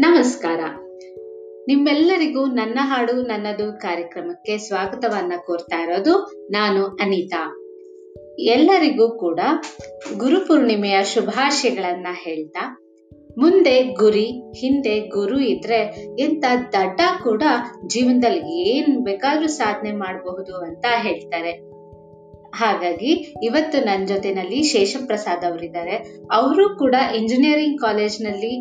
ನಮಸ್ಕಾರ. ನಿಮ್ಮೆಲ್ಲರಿಗೂ ನನ್ನ ಹಾಡು ನನ್ನದು ಕಾರ್ಯಕ್ರಮಕ್ಕೆ ಸ್ವಾಗತವನ್ನ ಕೋರ್ತಾ ಇರೋದು ನಾನು ಅನಿತಾ. ಎಲ್ಲರಿಗೂ ಕೂಡ ಗುರುಪೂರ್ಣಿಮೆಯ ಶುಭಾಶಯಗಳನ್ನ ಹೇಳ್ತಾ, ಮುಂದೆ ಗುರಿ, ಹಿಂದೆ ಗುರು ಇದ್ರೆ ಎಂತ ದಡ್ಡ ಕೂಡ ಜೀವನದಲ್ಲಿ ಏನ್ ಬೇಕಾದ್ರೂ ಸಾಧನೆ ಮಾಡಬಹುದು ಅಂತ ಹೇಳ್ತಾರೆ. ಹಾಗಾಗಿ ಇವತ್ತು ನನ್ನ ಜೊತೆನಲ್ಲಿ ಶೇಷಪ್ರಸಾದ್ ಅವರಿದ್ದಾರೆ. ಅವರು ಕೂಡ ಇಂಜಿನಿಯರಿಂಗ್ ಕಾಲೇಜ್ನಲ್ಲಿ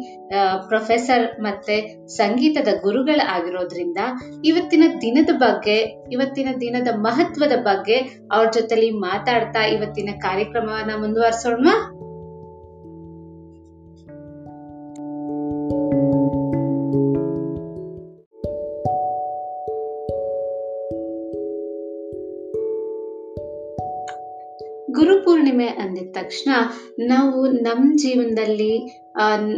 ಪ್ರೊಫೆಸರ್ ಮತ್ತೆ ಸಂಗೀತದ ಗುರುಗಳ ಆಗಿರೋದ್ರಿಂದ ಇವತ್ತಿನ ದಿನದ ಬಗ್ಗೆ, ಇವತ್ತಿನ ದಿನದ ಮಹತ್ವದ ಬಗ್ಗೆ ಅವ್ರ ಜೊತೆಲಿ ಮಾತಾಡ್ತಾ ಇವತ್ತಿನ ಕಾರ್ಯಕ್ರಮವನ್ನ ಮುಂದುವರ್ಸೋಣ ಗುರುಪೂರ್ಣಿಮೆ ಅಂದಿದ ತಕ್ಷಣ ನಾವು ನಮ್ಮ ಜೀವನದಲ್ಲಿ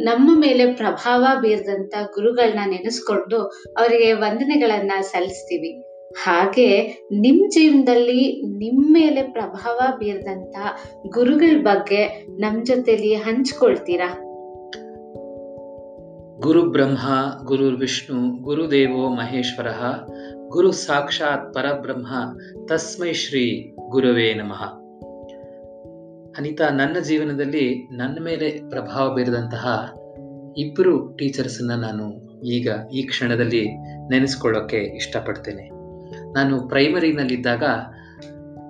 ನಮ್ಮ ಮೇಲೆ ಪ್ರಭಾವ ಬೀರದಂತ ಗುರುಗಳನ್ನ ನೆನೆಸ್ಕೊಂಡು ಅವರಿಗೆ ವಂದನೆಗಳನ್ನ ಸಲ್ಲಿಸ್ತೀವಿ. ಹಾಗೆ ನಿಮ್ ಜೀವನದಲ್ಲಿ ನಿಮ್ ಮೇಲೆ ಪ್ರಭಾವ ಬೀರದಂತ ಗುರುಗಳ ಬಗ್ಗೆ ನಮ್ ಜೊತೆಲಿ ಹಂಚ್ಕೊಳ್ತೀರಾ? ಗುರು ಬ್ರಹ್ಮ, ಗುರು ವಿಷ್ಣು ಗುರುದೇವೋ ಮಹೇಶ್ವರ, ಗುರು ಸಾಕ್ಷಾತ್ ಪರಬ್ರಹ್ಮ, ತಸ್ಮೈ ಶ್ರೀ ಗುರುವೇ ನಮಃ. ಅನಿತಾ, ನನ್ನ ಜೀವನದಲ್ಲಿ ನನ್ನ ಮೇಲೆ ಪ್ರಭಾವ ಬೀರಿದಂತಹ ಇಬ್ಬರು ಟೀಚರ್ಸನ್ನ ನಾನು ಈಗ ಈ ಕ್ಷಣದಲ್ಲಿ ನೆನೆಸ್ಕೊಳ್ಳೋಕ್ಕೆ ಇಷ್ಟಪಡ್ತೇನೆ. ನಾನು ಪ್ರೈಮರಿನಲ್ಲಿದ್ದಾಗ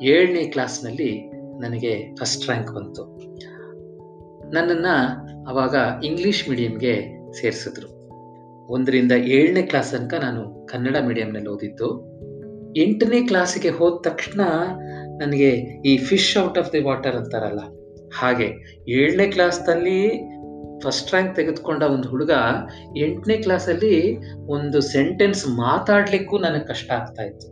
ಏಳನೇ ಕ್ಲಾಸ್ನಲ್ಲಿ ನನಗೆ ಫಸ್ಟ್ ರ್ಯಾಂಕ್ ಬಂತು. ನನ್ನನ್ನು ಅವಾಗ ಇಂಗ್ಲಿಷ್ ಮೀಡಿಯಂಗೆ ಸೇರಿಸಿದ್ರು. ಒಂದರಿಂದ ಏಳನೇ ಕ್ಲಾಸ್ ತನಕ ನಾನು ಕನ್ನಡ ಮೀಡಿಯಂನಲ್ಲಿ ಓದಿದ್ದು. ಎಂಟನೇ ಕ್ಲಾಸಿಗೆ ಹೋದ ತಕ್ಷಣ ನನಗೆ ಈ fish out of the water ಅಂತಾರಲ್ಲ. ಹಾಗೆ ಏಳನೇ ಕ್ಲಾಸ್ನಲ್ಲಿ ಫಸ್ಟ್ ರ್ಯಾಂಕ್ ತೆಗೆದುಕೊಂಡ ಒಂದು ಹುಡುಗ ಎಂಟನೇ ಕ್ಲಾಸಲ್ಲಿ ಒಂದು ಸೆಂಟೆನ್ಸ್ ಮಾತಾಡಲಿಕ್ಕೂ ನನಗೆ ಕಷ್ಟ ಆಗ್ತಾ ಇತ್ತು.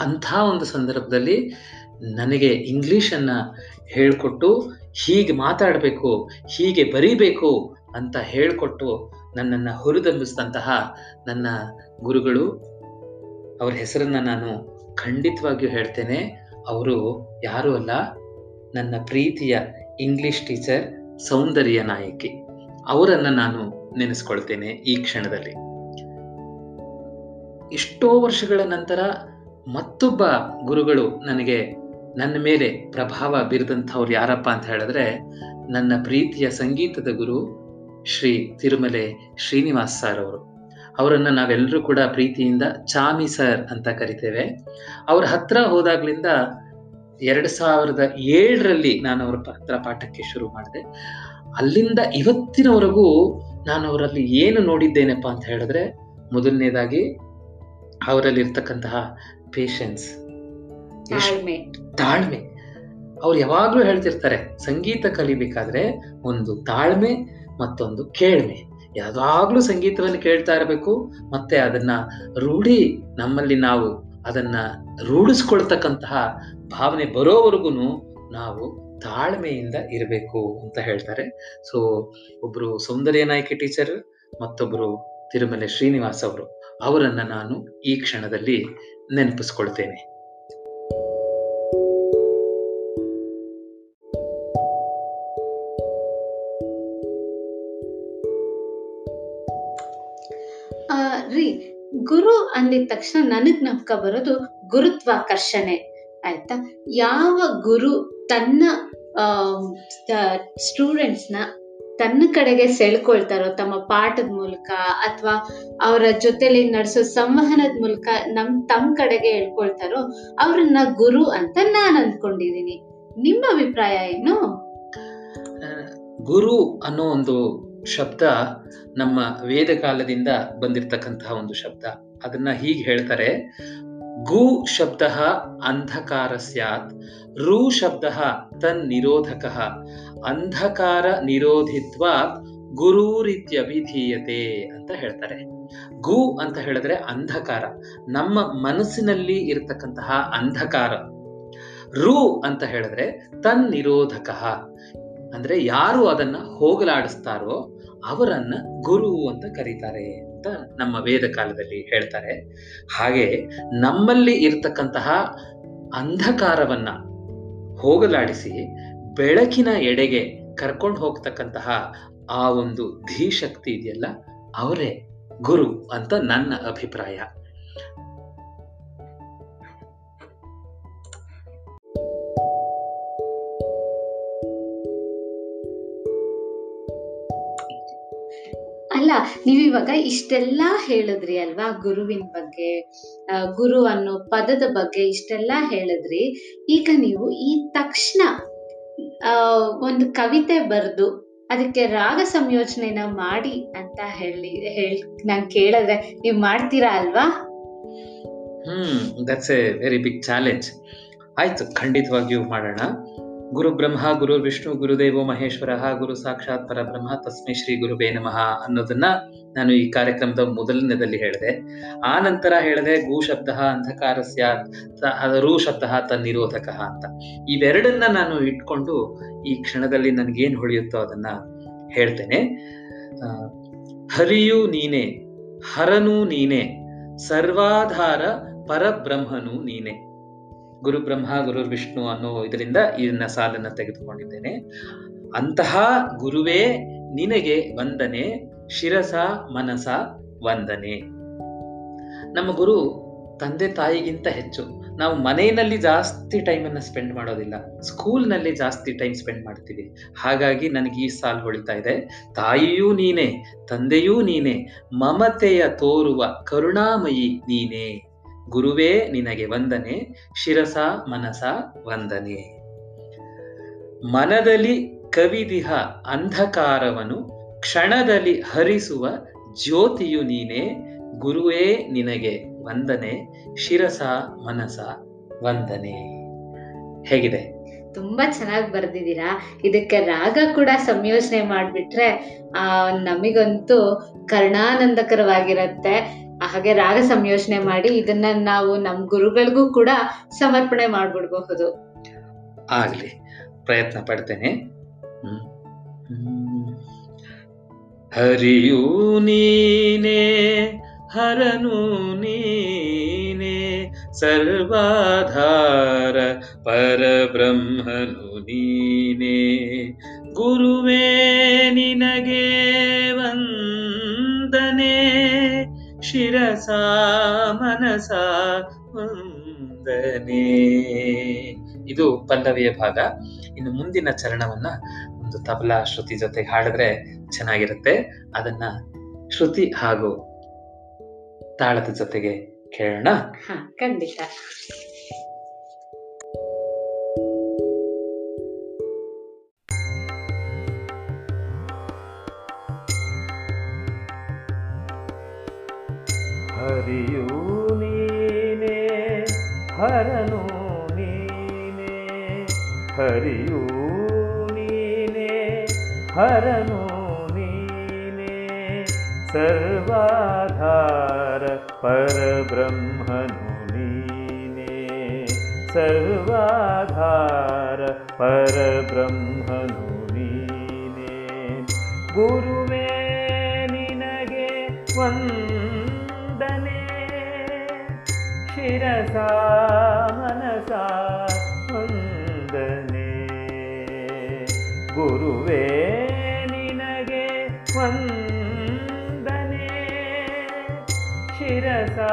ಅಂಥ ಒಂದು ಸಂದರ್ಭದಲ್ಲಿ ನನಗೆ ಇಂಗ್ಲೀಷನ್ನು ಹೇಳಿಕೊಟ್ಟು ಹೀಗೆ ಮಾತಾಡಬೇಕು, ಹೀಗೆ ಬರೀಬೇಕು ಅಂತ ಹೇಳಿಕೊಟ್ಟು ನನ್ನನ್ನು ಹುರಿದಂಬಿಸಿದಂತಹ ನನ್ನ ಗುರುಗಳು, ಅವ್ರ ಹೆಸರನ್ನು ನಾನು ಖಂಡಿತವಾಗಿಯೂ ಹೇಳ್ತೇನೆ. ಅವರು ಯಾರು ಅಲ್ಲ? ನನ್ನ ಪ್ರೀತಿಯ ಇಂಗ್ಲಿಷ್ ಟೀಚರ್ ಸೌಂದರ್ಯ ನಾಯಕಿ. ಅವರನ್ನ ನಾನು ನೆನೆಸ್ಕೊಳ್ತೇನೆ ಈ ಕ್ಷಣದಲ್ಲಿ. ಎಷ್ಟೋ ವರ್ಷಗಳ ನಂತರ ಮತ್ತೊಬ್ಬ ಗುರುಗಳು ನನಗೆ ನನ್ನ ಮೇಲೆ ಪ್ರಭಾವ ಬೀರಿದಂಥವ್ರು ಯಾರಪ್ಪ ಅಂತ ಹೇಳಿದ್ರೆ, ನನ್ನ ಪ್ರೀತಿಯ ಸಂಗೀತದ ಗುರು ಶ್ರೀ ತಿರುಮಲೆ ಶ್ರೀನಿವಾಸ್ ಸರ್ ಅವರು. ಅವರನ್ನು ನಾವೆಲ್ಲರೂ ಕೂಡ ಪ್ರೀತಿಯಿಂದ ಚಾಮಿ ಸರ್ ಅಂತ ಕರಿತೇವೆ. ಅವ್ರ ಹತ್ರ ಹೋದಾಗ್ಲಿಂದ ಎರಡು ಸಾವಿರದ ಏಳರಲ್ಲಿ ನಾನು ಅವರ ಹತ್ರ ಪಾಠಕ್ಕೆ ಶುರು ಮಾಡಿದೆ. ಅಲ್ಲಿಂದ ಇವತ್ತಿನವರೆಗೂ ನಾನು ಅವರಲ್ಲಿ ಏನು ನೋಡಿದ್ದೇನೆಪ್ಪ ಅಂತ ಹೇಳಿದ್ರೆ ಮೊದಲನೇದಾಗಿ ಅವರಲ್ಲಿರ್ತಕ್ಕಂತಹ ಪೇಷನ್ಸ್ ತಾಳ್ಮೆ. ತಾಳ್ಮೆ. ಅವ್ರು ಯಾವಾಗ್ಲೂ ಹೇಳ್ತಿರ್ತಾರೆ ಸಂಗೀತ ಕಲಿಬೇಕಾದ್ರೆ ಒಂದು ತಾಳ್ಮೆ ಮತ್ತೊಂದು ಕೇಳ್ಮೆ. ಯಾವಾಗ್ಲೂ ಸಂಗೀತವನ್ನು ಕೇಳ್ತಾ ಇರಬೇಕು, ಮತ್ತೆ ಅದನ್ನ ರೂಢಿ ನಮ್ಮಲ್ಲಿ ನಾವು ಅದನ್ನ ರೂಢಿಸ್ಕೊಳ್ತಕ್ಕಂತಹ ಭಾವನೆ ಬರೋವರೆಗೂ ನಾವು ತಾಳ್ಮೆಯಿಂದ ಇರಬೇಕು ಅಂತ ಹೇಳ್ತಾರೆ. ಸೊ ಒಬ್ರು ಸೌಂದರ್ಯ ನಾಯಕಿ ಟೀಚರ್, ಮತ್ತೊಬ್ರು ತಿರುಮಲೆ ಶ್ರೀನಿವಾಸ್ ಅವರು, ಅವರನ್ನ ನಾನು ಈ ಕ್ಷಣದಲ್ಲಿ ನೆನಪಿಸ್ಕೊಳ್ತೇನೆ. ಅಂದಿದ ತಕ್ಷಣ ನನಗ್ ನಮ್ಕ ಬರೋದು ಗುರುತ್ವಾಕರ್ಷಣೆ. ಆಯ್ತಾ? ಯಾವ ಗುರು ತನ್ನ ಸ್ಟೂಡೆಂಟ್ಸ್ನ ತನ್ನ ಕಡೆಗೆ ಸೆಳ್ಕೊಳ್ತಾರೋ, ತಮ್ಮ ಪಾಠದ ಮೂಲಕ ಅಥವಾ ಅವರ ಜೊತೆಲಿ ನಡೆಸೋ ಸಂವಹನದ ಮೂಲಕ ನಮ್ ತಮ್ಮ ಕಡೆಗೆ ಹೇಳ್ಕೊಳ್ತಾರೋ ಅವ್ರನ್ನ ಗುರು ಅಂತ ನಾನ್ ಅಂದ್ಕೊಂಡಿದ್ದೀನಿ ನಿಮ್ಮ ಅಭಿಪ್ರಾಯ ಏನು? ಗುರು ಅನ್ನೋ ಒಂದು ಶಬ್ದ ನಮ್ಮ ವೇದ ಕಾಲದಿಂದ ಬಂದಿರತಕ್ಕಂತಹ ಒಂದು ಶಬ್ದ. ಅದನ್ನ ಹೀಗೆ ಹೇಳ್ತಾರೆ. ಗು ಶಬ್ದ ಅಂಧಕಾರ ಸ್ಯಾತ್, ರು ಶಬ್ದ ತನ್ ನಿರೋಧಕ ಅಂಧಕಾರ ನಿರೋಧಿತ್ವ ಗುರೂರಿತ್ಯಭಿಧೀಯತೆ ಅಂತ ಹೇಳ್ತಾರೆ. ಗು ಅಂತ ಹೇಳಿದ್ರೆ ಅಂಧಕಾರ, ನಮ್ಮ ಮನಸ್ಸಿನಲ್ಲಿ ಇರತಕ್ಕಂತಹ ಅಂಧಕಾರ. ರು ಅಂತ ಹೇಳಿದ್ರೆ ತನ್ ನಿರೋಧಕ ಅಂದ್ರೆ ಯಾರು ಅದನ್ನ ಹೋಗಲಾಡಿಸ್ತಾರೋ ಅವರನ್ನ ಗುರು ಅಂತ ಕರೀತಾರೆ. ಅಂತ ನಮ್ಮ ವೇದ ಕಾಲದಲ್ಲಿ ಹೇಳ್ತಾರೆ. ಹಾಗೆ ನಮ್ಮಲ್ಲಿ ಇರ್ತಕ್ಕಂತಹ ಅಂಧಕಾರವನ್ನ ಹೋಗಲಾಡಿಸಿ ಬೆಳಕಿನ ಎಡೆಗೆ ಕರ್ಕೊಂಡು ಹೋಗ್ತಕ್ಕಂತಹ ಆ ಒಂದು ಧೀಶಕ್ತಿ ಇದೆಯಲ್ಲ, ಅವರೇ ಗುರು ಅಂತ ನನ್ನ ಅಭಿಪ್ರಾಯ. ಅಲ್ಲ, ನೀವಿವಾಗ ಇಷ್ಟೆಲ್ಲ ಹೇಳಿದ್ರಿ ಅಲ್ವಾ ಗುರುವಿನ ಬಗ್ಗೆ ಗುರು ಅನ್ನೋ ಪದದ ಬಗ್ಗೆ ಇಷ್ಟೆಲ್ಲ ಹೇಳಿದ್ರಿ. ಈಗ ನೀವು ಈ ತಕ್ಷಣ ಒಂದು ಕವಿತೆ ಬರೆದು ಅದಕ್ಕೆ ರಾಗ ಸಂಯೋಜನೆನ ಮಾಡಿ ಅಂತ ಹೇಳಿ, ಹೇಳ್, ನಾನ್ ಕೇಳಿದ್ರೆ ನೀವ್ ಮಾಡ್ತೀರಾ ಅಲ್ವಾ? ಹ್ಮ್ that's a very big challenge ಆಯ್ತು, ಖಂಡಿತವಾಗಿಯೂ ಮಾಡೋಣ. ಗುರು ಬ್ರಹ್ಮ ಗುರು ವಿಷ್ಣು, ಗುರುದೇವೋ ಮಹೇಶ್ವರ, ಗುರು ಸಾಕ್ಷಾತ್ ಪರಬ್ರಹ್ಮ, ತಸ್ಮೈ ಶ್ರೀ ಗುರುಬೇ ನಮಃ ಅನ್ನೋದನ್ನ ನಾನು ಈ ಕಾರ್ಯಕ್ರಮದ ಮೊದಲನೇದಲ್ಲಿ ಹೇಳಿದೆ. ಆ ನಂತರ ಹೇಳಿದೆ ಗು ಶಬ್ದ, ಅಂಧಕಾರಸ್ಯ ರು ಶಬ್ದ, ತನ್ನಿರೋಧಕ ಅಂತ. ಇವೆರಡನ್ನ ನಾನು ಇಟ್ಕೊಂಡು ಈ ಕ್ಷಣದಲ್ಲಿ ನನಗೇನು ಹೊಳೆಯುತ್ತೋ ಅದನ್ನ ಹೇಳ್ತೇನೆ. ಹರಿಯು ನೀನೆ, ಹರನು ನೀನೆ, ಸರ್ವಾಧಾರ ಪರಬ್ರಹ್ಮನು ನೀನೆ. ಗುರು ಬ್ರಹ್ಮ ಗುರು ವಿಷ್ಣು ಅನ್ನೋ ಇದರಿಂದ ಇದನ್ನ ಸಾಲನ್ನು ತೆಗೆದುಕೊಂಡಿದ್ದೇನೆ. ಅಂತಹ ಗುರುವೇ ನಿನಗೆ ವಂದನೆ, ಶಿರಸ, ಮನಸ ವಂದನೆ. ನಮ್ಮ ಗುರು ತಂದೆ ತಾಯಿಗಿಂತ ಹೆಚ್ಚು. ನಾವು ಮನೆಯಲ್ಲಿ ಜಾಸ್ತಿ ಟೈಮನ್ನು ಸ್ಪೆಂಡ್ ಮಾಡೋದಿಲ್ಲ. ಸ್ಕೂಲ್ನಲ್ಲಿ ಜಾಸ್ತಿ ಟೈಮ್ ಸ್ಪೆಂಡ್ ಮಾಡ್ತೀವಿ. ಹಾಗಾಗಿ ನನಗೆ ಈ ಸಾಲು ಹೊಳಿತಾ ಇದೆ. ತಾಯಿಯೂ ನೀನೆ, ತಂದೆಯೂ ನೀನೆ, ಮಮತೆಯ ತೋರುವ ಕರುಣಾಮಯಿ ನೀನೆ. ಗುರುವೇ ನಿನಗೆ ವಂದನೆ, ಶಿರಸ ಮನಸ ವಂದನೆ. ಮನದಲ್ಲಿ ಕವಿದಿಹ ಅಂಧಕಾರವನ್ನು ಕ್ಷಣದಲ್ಲಿ ಹರಿಸುವ ಜ್ಯೋತಿಯು ನೀನೇ, ಗುರುವೇ ನಿನಗೆ ವಂದನೆ, ಶಿರಸ ಮನಸ ವಂದನೆ. ಹೇಗಿದೆ? ತುಂಬಾ ಚೆನ್ನಾಗಿ ಬರ್ದಿದ್ದೀರಾ. ಇದಕ್ಕೆ ರಾಗ ಕೂಡ ಸಂಯೋಜನೆ ಮಾಡ್ಬಿಟ್ರೆ, ಆ, ನಮಗಂತೂ ಕರ್ಣಾನಂದಕರವಾಗಿರತ್ತೆ. ಹಾಗೆ ರಾಗ ಸಂಯೋಜನೆ ಮಾಡಿ ಇದನ್ನ ನಾವು ನಮ್ಮ ಗುರುಗಳಿಗೂ ಕೂಡ ಸಮರ್ಪಣೆ ಮಾಡ್ಬಿಡ್ಬಹುದು. ಆಗ್ಲಿ, ಪ್ರಯತ್ನ ಪಡ್ತೇನೆ. ಹರಿಯು ನೀನೆ, ಹರನು ನೀನೆ, ಸರ್ವಾಧಾರ ಪರಬ್ರಹ್ಮನು ನೀನೆ. ಗುರುವೇ, ನಿನಗೆ ವಂದನೆ. ಶಿರಸ ಮನಸ ವಂದನೆ. ಇದು ಪಲ್ಲವಿಯ ಭಾಗ. ಇನ್ನು ಮುಂದಿನ ಚರಣವನ್ನ ಒಂದು ತಬಲಾ ಶ್ರುತಿ ಜೊತೆಗೆ ಹಾಡಿದ್ರೆ ಚೆನ್ನಾಗಿರುತ್ತೆ. ಅದನ್ನ ಶ್ರುತಿ ಹಾಗೂ ತಾಳದ ಜೊತೆಗೆ ಕೇಳೋಣ. ಖಂಡಿತ. हरि ओने ने हरणो निे हरि ओ हरणो सर्वाधार परब्रह्मणुनि ने सर्वधार परब्रह्मनुनि ने गुरुवे निनगे त्वम् शिरसा मनसा वन्दने। गुरुवे निनगे वन्दने। शिरसा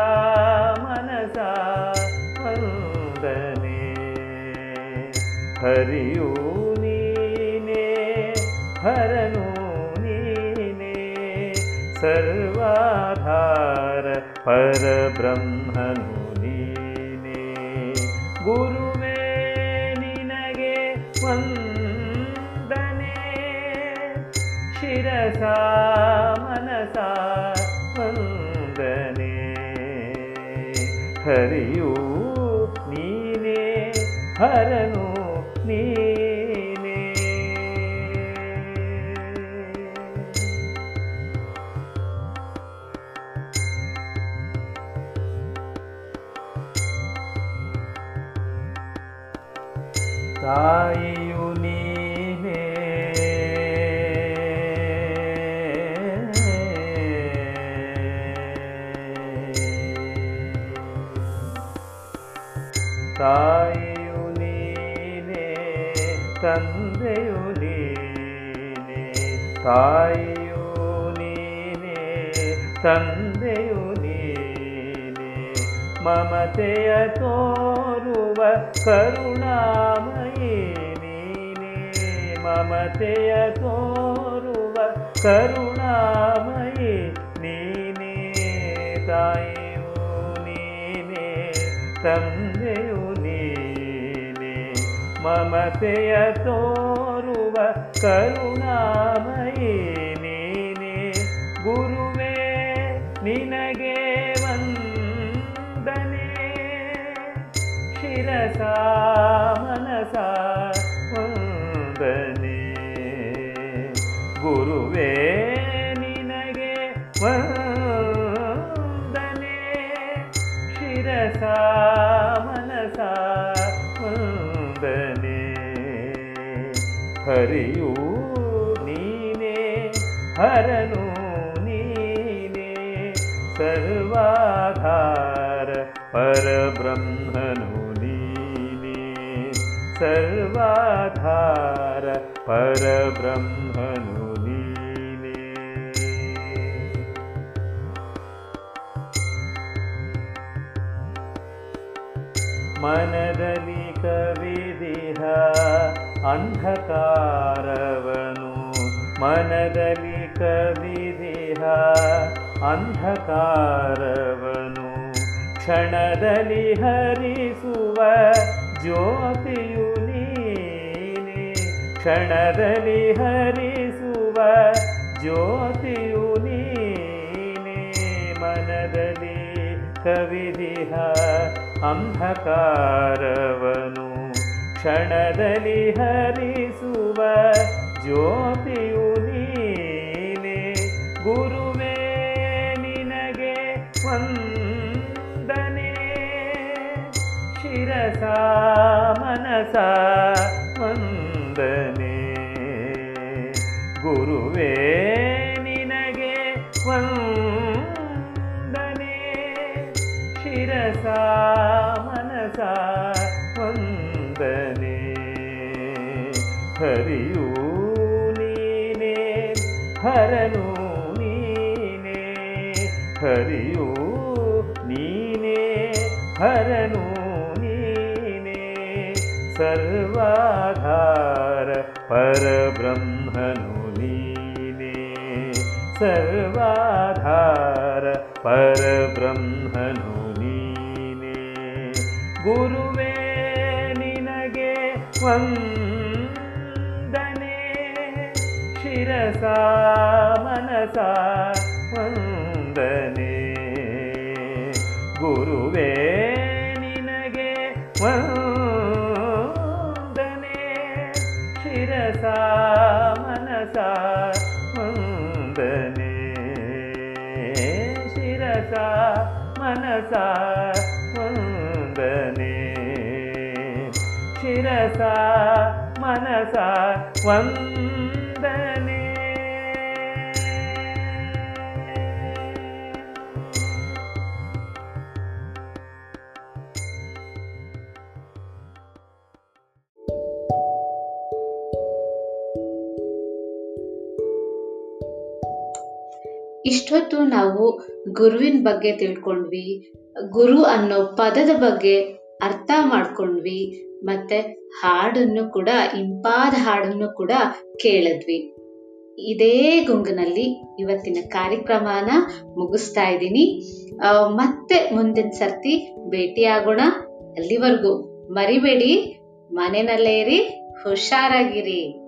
मनसा वन्दने। हरियो ने हरनु ने सर्वाधार परब्रह्म। ಗುರುವೇ ನಿನಗೆ ವಂದನೆ. ಶಿರಸ ಮನಸ ವಂದನೆ. ಹರಿಯೂ ನೀನೇ ಹರನು ನೀನೆ ತಾಯಿಯು ನೀನೇ. ತಾಯಿಯು ನೀನೇ ತಂದೆಯು ನೀನೇ. ತಾಯಿಯು ನೀನೇ ತಂದೆಯು ಮಮತೆಯ ತೋರುವ ಕರುಣಾಮಯಿ ನೀನೆ ಮಮತೆಯ ತೋರುವ ಕರುಣಾಮಯಿ. ನೀನೇ ತಾಯಿಯು, ನೀನೇ ತಂದೆಯು, ನೀನೇ ಮಮತೆಯ ತೋರುವ ಕರುಣಾಮಯಿ. ನೀನೇ ಗುರುವೇ, ನಿನಗೆ ವಂದನೆ. ಶಿರಸ ಮನಸ ವಂದನೆ ಗುರುವೇ ನಿನಗೆ ವಂದನೆ. ಶಿರಸ ಮನಸ ವಂದನೆ ಹರಿಯೂ ನೀನೆ ಹರನು ನೀನೆ. ಸರ್ವಾಧಾರ ಪರಬ್ರಹ್ಮ. ಸರ್ವಾಧಾರ ಪರಬ್ರಹ್ಮನು ನೀನೆ ಮನದಲ್ಲಿ ಕವಿದಿಹ ಅಂಧಕಾರವನು ಮನದಲ್ಲಿ ಕವಿದಿಹ ಅಂಧಕಾರವನು ಕ್ಷಣದಲ್ಲಿ ಹರಿಸುವ ಜ್ಯೋತಿಯು ನೀನೆ, ಕ್ಷಣದಲ್ಲಿ ಹರಿಸುವ ಜ್ಯೋತಿಯು ನೀನೆ, ಮನದಲ್ಲಿ ಕವಿದಿಹ ಅಂಧಕಾರವನು, ಕ್ಷಣದಲ್ಲಿ ಹರಿಸುವ ಜ್ಯೋತಿಯು ನೀನೆ. ಗುರುವೇ, ನಿನಗೆ ವಂದನೆ, ಶಿರಸ ಮನಸ ವಂದನೆ. ಗುರುವೇ ನಿನಗೆ ವಂದನೆ. ಶಿರಸ ಮನಸ ವಂದನೆ. ಹರಿಯೂ ನೀನೆ, ಹರನು ನೀನೆ. ಹರಿಯೂ ನೀನೆ, ಹರನು सर्वाधार परब्रह्मनुलीने। सर्वाधार परब्रह्मनुलीने। गुरुवे निनगे वन्दने। शिरसा मनसा वन्दने। गुरु ಮನಸ ವಂದನೆ ಶಿರಸ ಮನಸ ವಂದನೆ ಶಿರಸ ಮನಸ ವಂದನೆ ಇಷ್ಟೊತ್ತು ನಾವು ಗುರುವಿನ ಬಗ್ಗೆ ತಿಳ್ಕೊಂಡ್ವಿ. ಗುರು ಅನ್ನೋ ಪದದ ಬಗ್ಗೆ ಅರ್ಥ ಮಾಡ್ಕೊಂಡ್ವಿ. ಮತ್ತೆ ಹಾಡನ್ನು ಕೂಡ, ಇಂಪಾದ ಹಾಡನ್ನು ಕೂಡ ಕೇಳಿದ್ವಿ. ಇದೇ ಗುಂಗಿನಲ್ಲಿ ಇವತ್ತಿನ ಕಾರ್ಯಕ್ರಮನ ಮುಗಿಸ್ತಾ ಇದ್ದೀನಿ. ಮತ್ತೆ ಮುಂದಿನ ಸರ್ತಿ ಭೇಟಿಯಾಗೋಣ. ಅಲ್ಲಿವರೆಗೂ ಮರಿಬೇಡಿ, ಮನೆಯಲ್ಲೇ ಇರಿ, ಹುಷಾರಾಗಿರಿ.